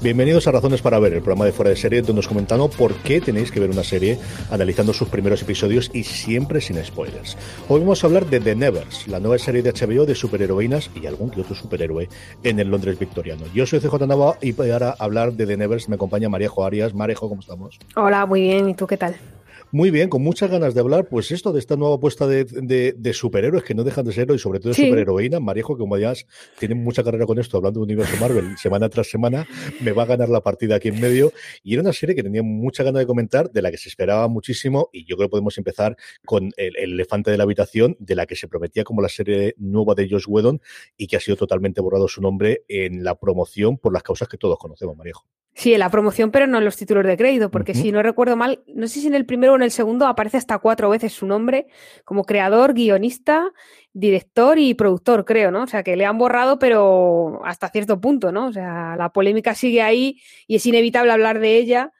Bienvenidos a Razones para Ver, el programa de fuera de serie donde nos comentamos por qué tenéis que ver una serie analizando sus primeros episodios y siempre sin spoilers. Hoy vamos a hablar de The Nevers, la nueva serie de HBO de superheroínas y algún que otro superhéroe en el Londres victoriano. Yo soy CJ Nava y para hablar de The Nevers me acompaña Marejo Arias. Marejo, ¿cómo estamos? Hola, muy bien. ¿Y tú qué tal? Muy bien, con muchas ganas de hablar, pues esto de esta nueva apuesta de, superhéroes que no dejan de ser y sobre todo de superheroína. Marejo, como ya tiene mucha carrera con esto, hablando de universo Marvel semana tras semana, me va a ganar la partida aquí en medio. Y era una serie que tenía mucha ganas de comentar, de la que se esperaba muchísimo, y yo creo que podemos empezar con el, elefante de la habitación, de la que se prometía como la serie nueva de Josh Whedon y que ha sido totalmente borrado su nombre en la promoción por las causas que todos conocemos, Marejo. Sí, en la promoción, pero no en los títulos de crédito, porque si no recuerdo mal, no sé si en el primero o en el segundo aparece hasta cuatro veces su nombre como creador, guionista, director y productor, creo, ¿no? O sea, que le han borrado, pero hasta cierto punto, ¿no? O sea, la polémica sigue ahí y es inevitable hablar de ella,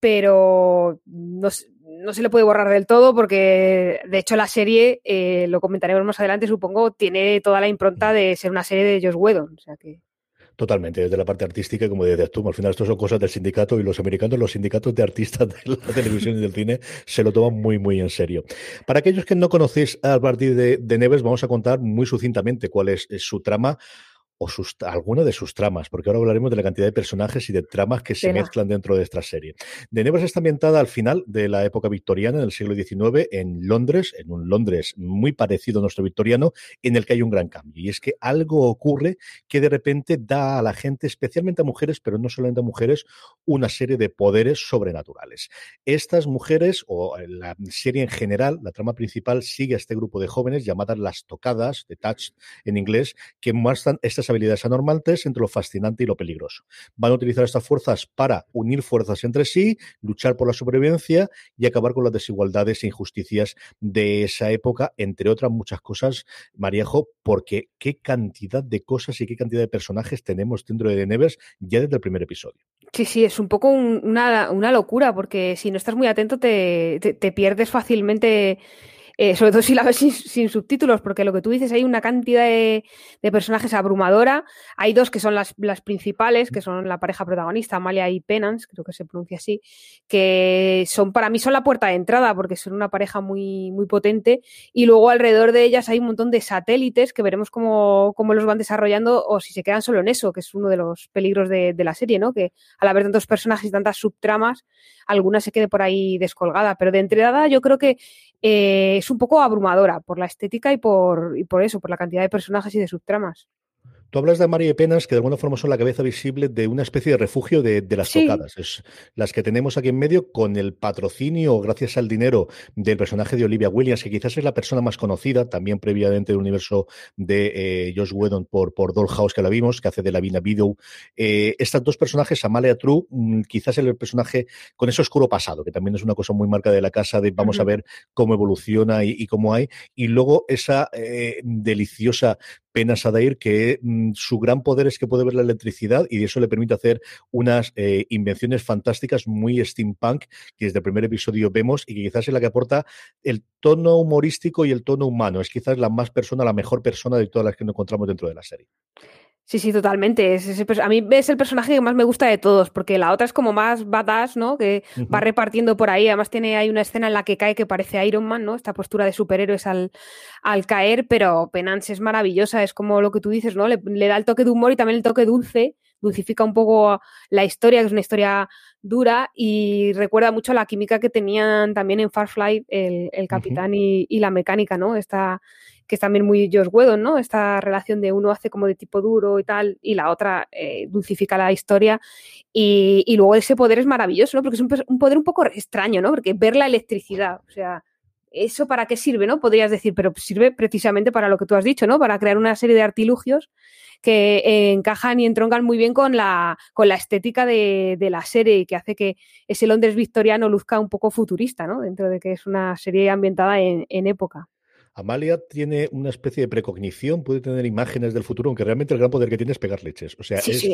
pero no, se le puede borrar del todo porque, de hecho, la serie, eh, lo comentaremos más adelante, supongo, tiene toda la impronta de ser una serie de Josh Whedon, o sea que... Totalmente, desde la parte artística, como decías tú, al final esto son cosas del sindicato y los americanos, los sindicatos de artistas de la televisión y del cine se lo toman muy, muy en serio. Para aquellos que no conocéis a partir de, de Neves, vamos a contar muy sucintamente cuál es su trama o sus, alguna de sus tramas, porque ahora hablaremos de la cantidad de personajes y de tramas que se mezclan dentro de esta serie. De Nevers está ambientada al final de la época victoriana, en el siglo XIX, en Londres, en un Londres muy parecido a nuestro victoriano, en el que hay un gran cambio. Y es que algo ocurre que de repente da a la gente, especialmente a mujeres, pero no solamente a mujeres, una serie de poderes sobrenaturales. Estas mujeres, o la serie en general, la trama principal, sigue a este grupo de jóvenes llamadas las tocadas, de touch en inglés, que muestran estas habilidades anormales entre lo fascinante y lo peligroso. Van a utilizar estas fuerzas para unir fuerzas entre sí, luchar por la supervivencia y acabar con las desigualdades e injusticias de esa época, entre otras muchas cosas, Mariejo, porque qué cantidad de cosas y qué cantidad de personajes tenemos dentro de The Nevers ya desde el primer episodio. Sí, sí, es un poco una, locura, porque si no estás muy atento te, te pierdes fácilmente eh, sobre todo si la ves sin, subtítulos, porque lo que tú dices, hay una cantidad de, personajes abrumadora. Hay dos que son las, principales, que son la pareja protagonista, Amalia y Penance, creo que se pronuncia así, que son para mí son la puerta de entrada, porque son una pareja muy, muy potente. Y luego alrededor de ellas hay un montón de satélites que veremos cómo, cómo los van desarrollando o si se quedan solo en eso, que es uno de los peligros de, de la serie, ¿no? Que al haber tantos personajes y tantas subtramas, alguna se quede por ahí descolgada. Pero de entrada yo creo que eh, es un poco abrumadora por la estética y por, y por eso, por la cantidad de personajes y de subtramas. Tú hablas de María y Penas, que de alguna forma son la cabeza visible de una especie de refugio de, las tocadas. Es las que tenemos aquí en medio con el patrocinio, gracias al dinero, del personaje de Olivia Williams, que quizás es la persona más conocida, también previamente del universo de eh, Josh Whedon por, por Dollhouse, que la vimos, que hace de la Vina Widow. Eh, estas dos personajes, Amalia True, mm, quizás el personaje con ese oscuro pasado, que también es una cosa muy marca de la casa, de vamos a ver cómo evoluciona y, cómo hay. Y luego esa eh, deliciosa Pena Sadair, que mm, su gran poder es que puede ver la electricidad y eso le permite hacer unas eh, invenciones fantásticas muy steampunk que desde el primer episodio vemos y que quizás es la que aporta el tono humorístico y el tono humano. Es quizás la más persona, la mejor persona de todas las que nos encontramos dentro de la serie. Sí, sí, totalmente. a mí es el personaje que más me gusta de todos, porque la otra es como más badass, ¿no? Que va repartiendo por ahí. Además tiene hay una escena en la que cae que parece Iron Man, ¿no? Esta postura de superhéroes al, al caer, pero Penance es maravillosa, es como lo que tú dices, ¿no? Le, da el toque de humor y también el toque dulce, dulcifica un poco la historia, que es una historia dura y recuerda mucho a la química que tenían también en Farfly el, el capitán y, y, la mecánica, ¿no? Esta, que es también muy George Whedon, ¿no? Esta relación de uno hace como de tipo duro y tal, y la otra eh, dulcifica la historia. Y, luego ese poder es maravilloso, ¿no? Porque es un, poder un poco extraño, ¿no? Porque ver la electricidad, o sea, ¿eso para qué sirve, no? Podrías decir, pero sirve precisamente para lo que tú has dicho, ¿no? Para crear una serie de artilugios que encajan y entroncan muy bien con la, con la estética de, la serie y que hace que ese Londres victoriano luzca un poco futurista, ¿no? Dentro de que es una serie ambientada en época. Amalia tiene una especie de precognición, puede tener imágenes del futuro, aunque realmente el gran poder que tiene es pegar leches. O sea, es,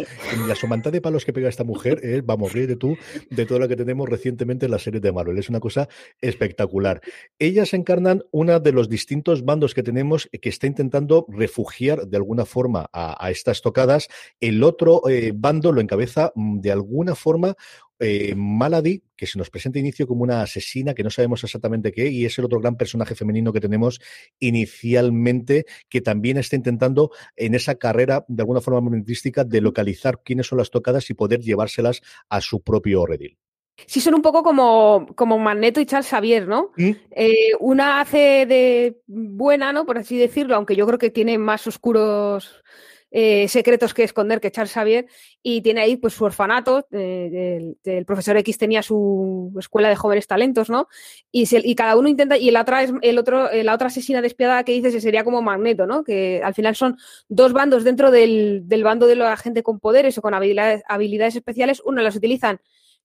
la somanta de palos que pega esta mujer es, vamos, de tú de todo lo que tenemos recientemente en la serie de Marvel. Es una cosa espectacular. Ellas encarnan uno de los distintos bandos que tenemos que está intentando refugiar de alguna forma a, estas tocadas. El otro eh, bando lo encabeza mm, de alguna forma eh, Malady, que se nos presenta inicio como una asesina que no sabemos exactamente qué, y es el otro gran personaje femenino que tenemos inicialmente, que también está intentando en esa carrera de alguna forma momentística de localizar quiénes son las tocadas y poder llevárselas a su propio redil. Sí, son un poco como, como Magneto y Charles Xavier, ¿no? ¿Mm? Eh, una hace de buena, ¿no? Por así decirlo, aunque yo creo que tiene más oscuros eh, secretos que esconder que Charles Xavier y tiene ahí pues su orfanato, eh, el, profesor X tenía su escuela de jóvenes talentos, ¿no? Y, cada uno intenta, y la otra es el otro, eh, la otra asesina despiadada que dices sería como Magneto, ¿no? Que al final son dos bandos dentro del, bando de la gente con poderes o con habilidades, habilidades especiales, uno las utilizan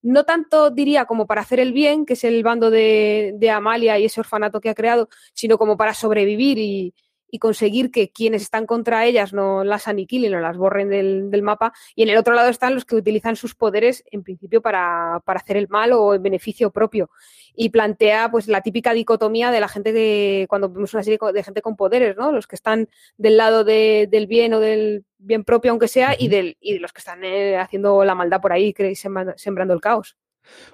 no tanto diría como para hacer el bien, que es el bando de, de, Amalia y ese orfanato que ha creado, sino como para sobrevivir y, y conseguir que quienes están contra ellas no las aniquilen o las borren del, mapa. Y en el otro lado están los que utilizan sus poderes en principio para, hacer el mal o en beneficio propio. Y plantea pues la típica dicotomía de la gente que, cuando vemos una serie de gente con poderes, ¿no? Los que están del lado del bien o del bien propio, aunque sea, y, del, y de los que están eh, haciendo la maldad por ahí, sembrando el caos.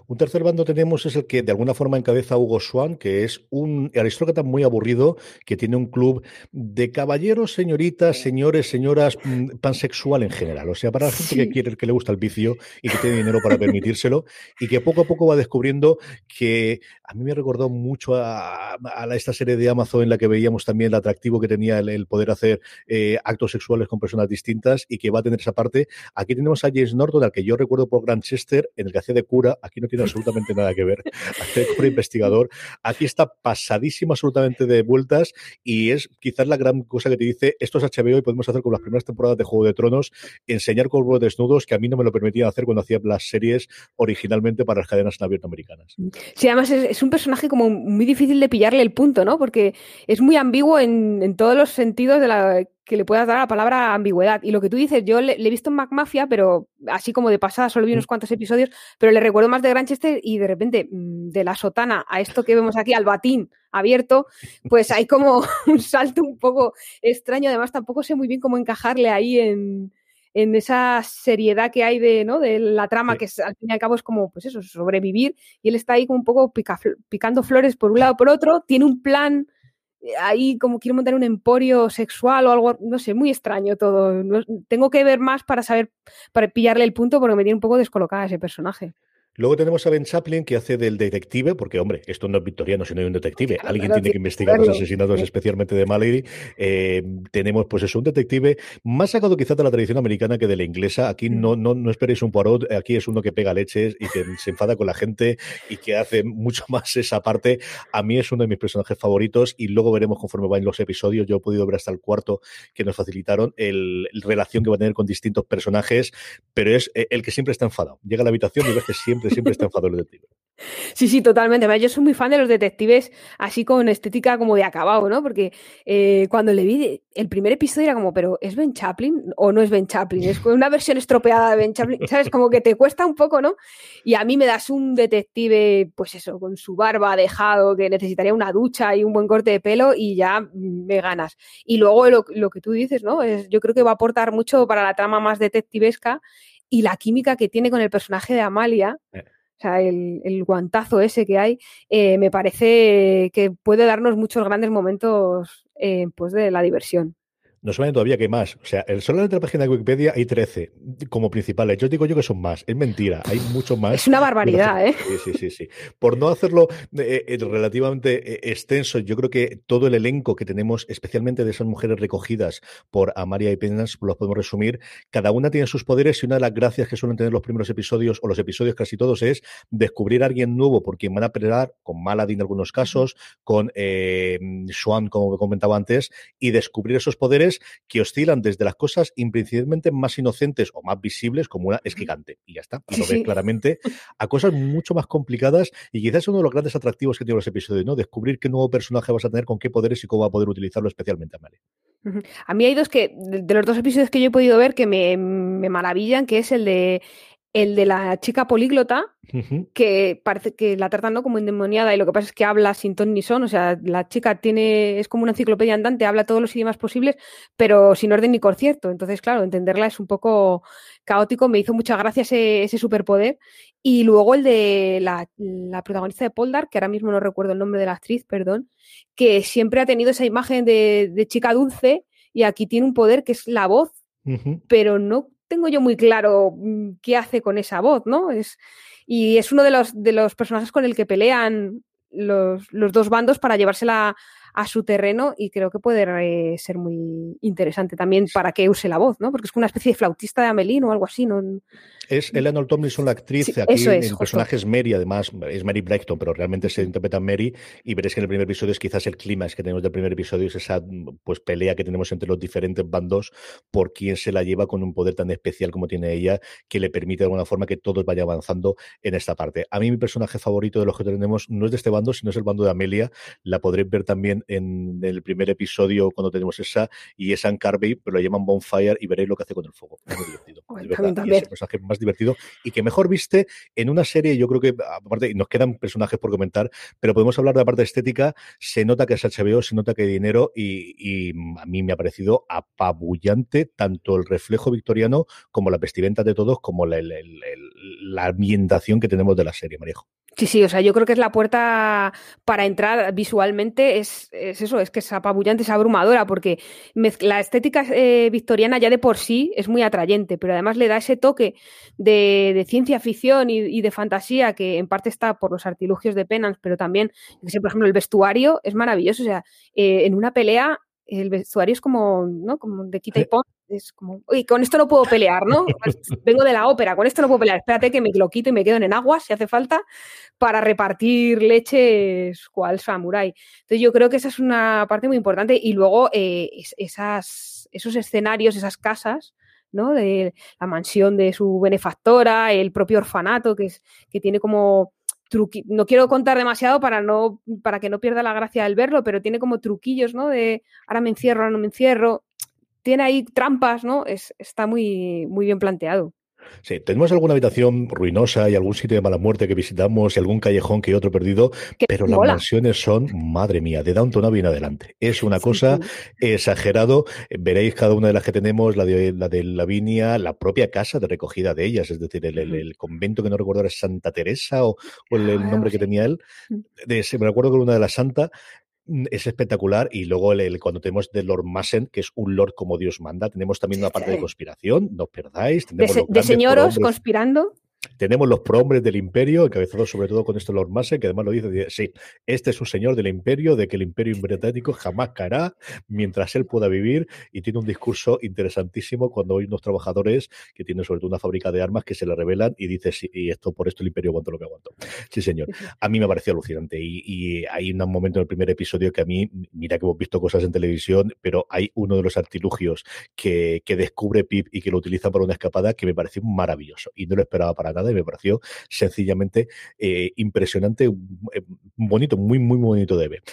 Un tercer bando tenemos es el que de alguna forma encabeza Hugo Swan, que es un aristócrata muy aburrido, que tiene un club de caballeros, señoritas, señores, señoras, mm, pansexual en general. O sea, para la gente que quiere, que le gusta el vicio y que tiene dinero para permitírselo, y que poco a poco va descubriendo que a mí me recordó mucho a, esta serie de Amazon en la que veíamos también el atractivo que tenía el, poder hacer eh, actos sexuales con personas distintas y que va a tener esa parte. Aquí tenemos a James Norton, al que yo recuerdo por Grantchester, en el que hacía de cura aquí no tiene absolutamente nada que ver. Hace como investigador, aquí está pasadísimo absolutamente de vueltas y es quizás la gran cosa que te dice, esto es HBO y podemos hacer con las primeras temporadas de Juego de Tronos, enseñar cuerpos desnudos que a mí no me lo permitían hacer cuando hacía las series originalmente para las cadenas en abierto americanas. Sí, además es, un personaje como muy difícil de pillarle el punto, ¿no? Porque es muy ambiguo en todos los sentidos de la que le puedas dar a la palabra ambigüedad. Y lo que tú dices, yo le, he visto en MacMafia, pero así como de pasada, solo vi unos mm. cuantos episodios, pero le recuerdo más de Granchester y de repente mm, de la sotana a esto que vemos aquí, al batín abierto, pues hay como un salto un poco extraño. Además, tampoco sé muy bien cómo encajarle ahí en, esa seriedad que hay de, ¿no? de la trama, que al fin y al cabo es como, pues eso, sobrevivir. Y él está ahí como un poco picando flores por un lado por otro, tiene un plan ahí como quiero montar un emporio sexual o algo, no sé, muy extraño todo. tengo que ver más para saber, para pillarle el punto porque me tiene un poco descolocada ese personaje. Luego tenemos a Ben Chaplin que hace del detective, porque hombre, esto no es victoriano, sino un detective. Alguien tiene que investigar los asesinatos, especialmente de Mallory. Eh, tenemos, pues es un detective más sacado quizás de la tradición americana que de la inglesa. Aquí mm. no, no, no esperéis un Poirot, aquí es uno que pega leches y que se enfada con la gente y que hace mucho más esa parte. A mí es uno de mis personajes favoritos y luego veremos conforme van los episodios. Yo he podido ver hasta el cuarto que nos facilitaron el, relación que va a tener con distintos personajes, pero es eh, el que siempre está enfadado. Llega a la habitación y ves que siempre siempre está enfadado detective. Sí, sí, totalmente. Yo soy muy fan de los detectives así con estética como de acabado, ¿no? Porque eh, cuando le vi el primer episodio era como, pero ¿es Ben Chaplin o no es Ben Chaplin? Es una versión estropeada de Ben Chaplin, ¿sabes? Como que te cuesta un poco, ¿no? Y a mí me das un detective, pues eso, con su barba dejado, que necesitaría una ducha y un buen corte de pelo y ya me ganas. Y luego lo, que tú dices, ¿no? Es, yo creo que va a aportar mucho para la trama más detectivesca y la química que tiene con el personaje de Amalia. Eh. O sea, el, guantazo ese que hay, eh, me parece que puede darnos muchos grandes momentos eh, pues de la diversión. No saben todavía que hay más. O sea, el solamente la página de Wikipedia hay 13 como principales. Yo digo yo que son más. Es mentira. Hay mucho más. Es una barbaridad, ¿eh? Sí, sí, sí, sí. Por no hacerlo eh, eh, relativamente eh, extenso, yo creo que todo el elenco que tenemos, especialmente de esas mujeres recogidas por Amaria y Penas, los podemos resumir. Cada una tiene sus poderes y una de las gracias que suelen tener los primeros episodios, o los episodios casi todos, es descubrir a alguien nuevo por quien van a pelear, con Maladin en algunos casos, con eh, Swan, como comentaba antes, y descubrir esos poderes que oscilan desde las cosas principalmente más inocentes o más visibles, como una es gigante, y ya está. Y lo ves claramente, a cosas mucho más complicadas, y quizás es uno de los grandes atractivos que tiene los episodios, ¿no? Descubrir qué nuevo personaje vas a tener, con qué poderes y cómo va a poder utilizarlo especialmente a Male. A mí hay dos que, de, los dos episodios que yo he podido ver, que me, me maravillan, que es el de el de la chica políglota, que parece que la tratan ¿no? como endemoniada y lo que pasa es que habla sin ton ni son, o sea, la chica tiene, es como una enciclopedia andante, habla todos los idiomas posibles, pero sin orden ni concierto. Entonces, claro, entenderla es un poco caótico, me hizo mucha gracia ese, ese superpoder. Y luego el de la, protagonista de Poldar, que ahora mismo no recuerdo el nombre de la actriz, perdón, que siempre ha tenido esa imagen de, chica dulce y aquí tiene un poder que es la voz, pero no tengo yo muy claro mm, qué hace con esa voz, ¿no? Es, y es uno de los, de los personajes con el que pelean los, los dos bandos para llevársela a su terreno y creo que puede ser muy interesante también para que use la voz, ¿no? Porque es una especie de flautista de Amelín o algo así, ¿no? Es Eleanor Tomlinson la actriz, aquí el personaje es Mary, además es Mary Blackton, pero realmente se interpreta Mary y veréis que en el primer episodio es quizás el clima que tenemos del primer episodio, es esa pues pelea que tenemos entre los diferentes bandos por quién se la lleva con un poder tan especial como tiene ella, que le permite de alguna forma que todos vayan avanzando en esta parte. A mí mi personaje favorito de los que tenemos no es de este bando, sino es el bando de Amelia, la podréis ver también en el primer episodio cuando tenemos esa, y es Anne Carvey, pero lo llaman Bonfire y veréis lo que hace con el fuego. Es muy divertido. es el personaje más divertido y que mejor viste en una serie, yo creo que, aparte, nos quedan personajes por comentar, pero podemos hablar de la parte estética, se nota que es HBO, se nota que hay dinero y, a mí me ha parecido apabullante tanto el reflejo victoriano como la vestimenta de todos, como la, la ambientación que tenemos de la serie, Marejo. Sí, sí, o sea, yo creo que es la puerta para entrar visualmente, es, eso, es que es apabullante, es abrumadora, porque la estética eh, victoriana ya de por sí es muy atrayente, pero además le da ese toque de, ciencia ficción y, de fantasía que en parte está por los artilugios de Penance, pero también, por ejemplo, el vestuario es maravilloso, o sea, eh, en una pelea el vestuario es como, ¿no? Como de quita y pon. Es como, uy, con esto no puedo pelear, ¿no? Vengo de la ópera, con esto no puedo pelear. Espérate que me lo quito y me quedo en agua si hace falta para repartir leches cual samurai. Entonces yo creo que esa es una parte muy importante. Y luego eh, esas, esos escenarios, esas casas, ¿no? De la mansión de su benefactora, el propio orfanato, que, es, que tiene como no quiero contar demasiado para no para que no pierda la gracia del verlo, pero tiene como truquillos, ¿no? De ahora me encierro, ahora no me encierro. Tiene ahí trampas, ¿no? Es, está muy, muy bien planteado. Sí, tenemos alguna habitación ruinosa y algún sitio de mala muerte que visitamos y algún callejón que otro perdido, pero las mansiones son, madre mía, de Downton Abbey en adelante. Es una cosa exagerado. Veréis cada una de las que tenemos, la de la de Lavinia, la propia casa de recogida de ellas, es decir, el, convento que no recuerdo era Santa Teresa o, el, ah, nombre que tenía él. Mm. De, me recuerdo que una de la Santa Mm, es espectacular. Y luego el, cuando tenemos de Lord Massen, que es un Lord como Dios manda, tenemos también una parte de conspiración, no os perdáis. de, de señoros conspirando. Tenemos los prohombres del imperio, encabezados sobre todo con esto Lord Massey, que además lo dice, sí, este es un señor del imperio, de que el imperio británico jamás caerá mientras él pueda vivir, y tiene un discurso interesantísimo cuando hay unos trabajadores que tienen sobre todo una fábrica de armas que se le revelan y dice, sí, y esto por esto el imperio aguanta lo que aguantó. Sí, señor. A mí me pareció alucinante y, hay un momento en el primer episodio que a mí, mira que hemos visto cosas en televisión, pero hay uno de los artilugios que, que descubre Pip y que lo utiliza para una escapada que me pareció maravilloso y no lo esperaba para nada y me pareció sencillamente eh, impresionante, eh, bonito, muy, muy bonito de ver.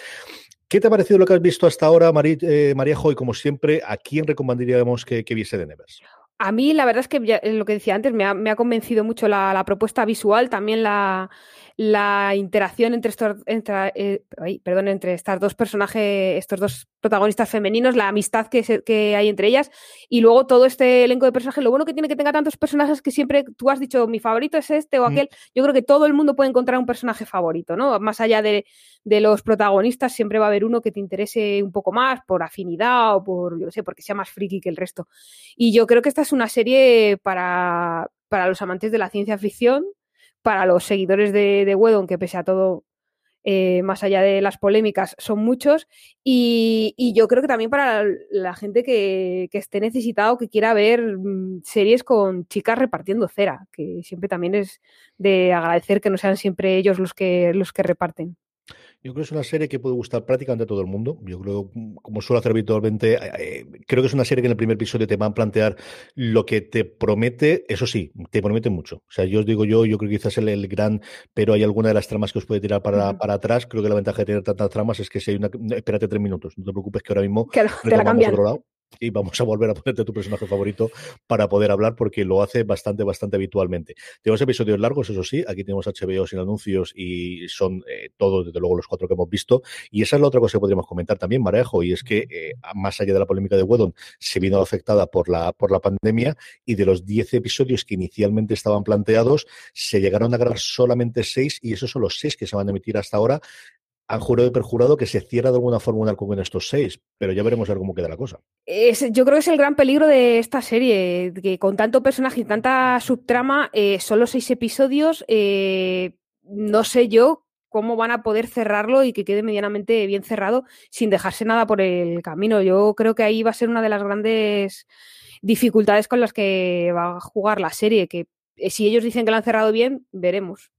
¿Qué te ha parecido lo que has visto hasta ahora, María, eh, Y como siempre, ¿a quién recomendaríamos que viese de Nevers? A mí la verdad es que lo que decía antes me ha, convencido mucho la, propuesta visual, también la, interacción entre estos, entre, eh, perdón, entre estas dos personajes, estos dos protagonistas femeninos, la amistad que, que, hay entre ellas y luego todo este elenco de personajes. Lo bueno que tiene que tenga tantos personajes que siempre tú has dicho mi favorito es este o mm. aquel. Yo creo que todo el mundo puede encontrar un personaje favorito, ¿no? Más allá de, de los protagonistas, siempre va a haber uno que te interese un poco más por afinidad o por, yo sé, porque sea más friki que el resto. Y yo creo que esta es una serie para, para los amantes de la ciencia ficción, para los seguidores de, de Wedon, que pese a todo, eh, más allá de las polémicas, son muchos. Y, yo creo que también para la gente que, que, esté necesitado, que quiera ver mm, series con chicas repartiendo cera, que siempre también es de agradecer que no sean siempre ellos los que, los que reparten. Yo creo que es una serie que puede gustar prácticamente a todo el mundo. Yo creo, como suelo hacer habitualmente, eh, eh, creo que es una serie que en el primer episodio te van a plantear lo que te promete. Eso sí, te promete mucho. O sea, yo os digo yo, yo creo que quizás el, el gran, pero hay alguna de las tramas que os puede tirar para, para atrás. Creo que la ventaja de tener tantas tramas es que si hay una, espérate tres minutos, no te preocupes que ahora mismo que te la cambian. otro lado y vamos a volver a ponerte tu personaje favorito para poder hablar porque lo hace bastante, bastante habitualmente. Tenemos episodios largos, eso sí, aquí tenemos HBO sin anuncios y son eh, todos, desde luego, los cuatro que hemos visto. Y esa es la otra cosa que podríamos comentar también, Marejo, y es que eh, más allá de la polémica de Wedon, se vino afectada por la, por la pandemia y de los 10 episodios que inicialmente estaban planteados, se llegaron a grabar solamente seis y esos son los seis que se van a emitir hasta ahora han jurado y perjurado que se cierra de alguna forma un arco con estos seis, pero ya veremos a ver cómo queda la cosa. Yo creo que es el gran peligro de esta serie, que con tanto personaje y tanta subtrama, eh, solo seis episodios, eh, no sé yo cómo van a poder cerrarlo y que quede medianamente bien cerrado sin dejarse nada por el camino. Yo creo que ahí va a ser una de las grandes dificultades con las que va a jugar la serie, que eh, si ellos dicen que la han cerrado bien, veremos.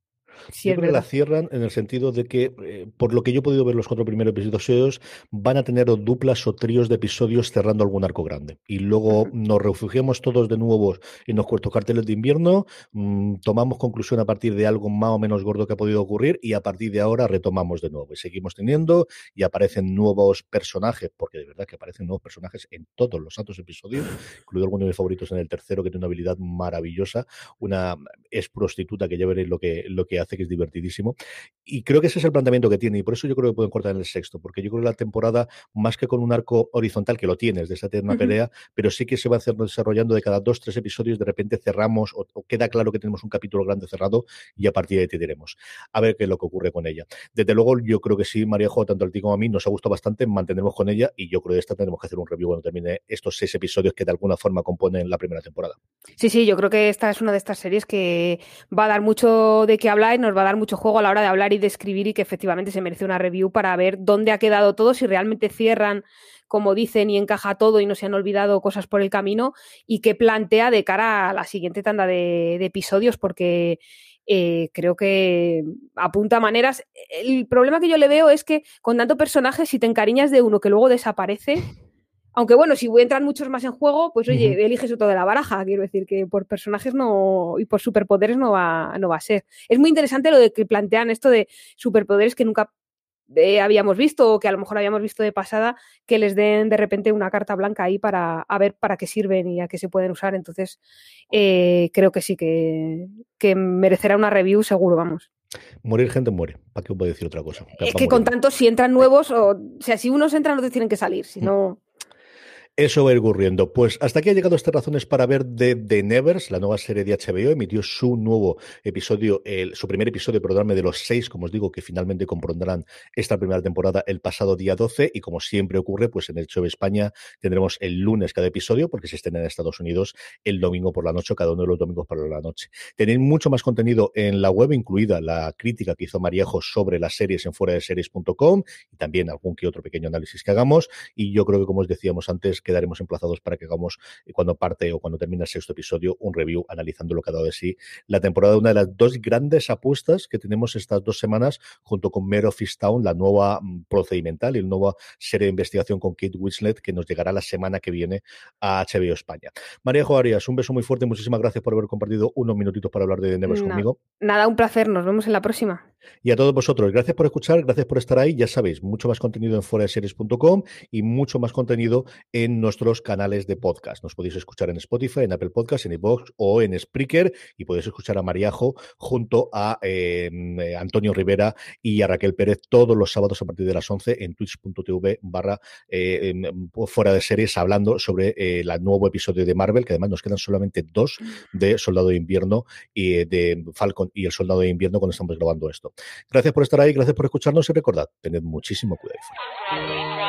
Sí, yo creo que la cierran en el sentido de que, eh, por lo que yo he podido ver los cuatro primeros episodios, van a tener duplas o tríos de episodios cerrando algún arco grande. Y luego nos refugiamos todos de nuevo en los cuartos carteles de invierno, mmm, tomamos conclusión a partir de algo más o menos gordo que ha podido ocurrir y a partir de ahora retomamos de nuevo. Y seguimos teniendo y aparecen nuevos personajes, porque de verdad que aparecen nuevos personajes en todos los santos episodios, incluido algunos de mis favoritos en el tercero, que tiene una habilidad maravillosa, una es prostituta que ya veréis lo que, lo que hace que es divertidísimo. Y creo que ese es el planteamiento que tiene, y por eso yo creo que pueden cortar en el sexto, porque yo creo que la temporada, más que con un arco horizontal, que lo tienes, de esa eterna uh -huh. pelea, pero sí que se va desarrollando de cada dos, tres episodios, de repente cerramos, o, o, queda claro que tenemos un capítulo grande cerrado, y a partir de ahí te diremos. A ver qué es lo que ocurre con ella. Desde luego, yo creo que sí, María Jo, tanto a ti como a mí, nos ha gustado bastante, mantenemos con ella, y yo creo que de esta tenemos que hacer un review cuando termine estos seis episodios que de alguna forma componen la primera temporada. Sí, sí, yo creo que esta es una de estas series que va a dar mucho de qué hablar nos va a dar mucho juego a la hora de hablar y de escribir y que efectivamente se merece una review para ver dónde ha quedado todo, si realmente cierran como dicen y encaja todo y no se han olvidado cosas por el camino y qué plantea de cara a la siguiente tanda de, de episodios porque eh, creo que apunta maneras. El problema que yo le veo es que con tanto personaje, si te encariñas de uno que luego desaparece, aunque bueno, si entran muchos más en juego, pues oye, uh -huh. eliges otro de la baraja. Quiero decir que por personajes no y por superpoderes no va, no va a ser. Es muy interesante lo de que plantean esto de superpoderes que nunca eh, habíamos visto o que a lo mejor habíamos visto de pasada, que les den de repente una carta blanca ahí para a ver para qué sirven y a qué se pueden usar. Entonces, eh, creo que sí, que, que merecerá una review seguro, vamos. Morir gente muere. ¿Para qué a decir otra cosa? Es que con tanto, si entran nuevos, o, o sea, si unos entran, otros tienen que salir. Si no. Eso va a ir ocurriendo. Pues hasta aquí ha llegado estas razones para ver de The Nevers, la nueva serie de HBO. Emitió su nuevo episodio, el, su primer episodio, perdóname, de los seis, como os digo, que finalmente compondrán esta primera temporada el pasado día 12. Y como siempre ocurre, pues en el show de España tendremos el lunes cada episodio, porque se estén en Estados Unidos el domingo por la noche, cada uno de los domingos por la noche. Tenéis mucho más contenido en la web, incluida la crítica que hizo Mariejo sobre las series en fuera de series.com y también algún que otro pequeño análisis que hagamos. Y yo creo que, como os decíamos antes, quedaremos emplazados para que hagamos eh, cuando parte o cuando termine el sexto episodio un review analizando lo que ha dado de sí la temporada. Una de las dos grandes apuestas que tenemos estas dos semanas junto con Mare of Town, la nueva mm, procedimental y la nueva serie de investigación con Kate Winslet que nos llegará la semana que viene a HBO España. María Joarias, un beso muy fuerte. Muchísimas gracias por haber compartido unos minutitos para hablar de The Nevers no, conmigo. Nada, un placer. Nos vemos en la próxima. Y a todos vosotros, gracias por escuchar, gracias por estar ahí. Ya sabéis, mucho más contenido en foraseries.com y mucho más contenido en nuestros canales de podcast. Nos podéis escuchar en Spotify, en Apple Podcast, en iVoox o en Spreaker y podéis escuchar a Mariajo junto a eh, Antonio Rivera y a Raquel Pérez todos los sábados a partir de las 11 en twitch.tv barra eh, fuera de series hablando sobre eh, el nuevo episodio de Marvel, que además nos quedan solamente dos de Soldado de Invierno y de Falcon y el Soldado de Invierno cuando estamos grabando esto. Gracias por estar ahí, gracias por escucharnos y recordad, tened muchísimo cuidado.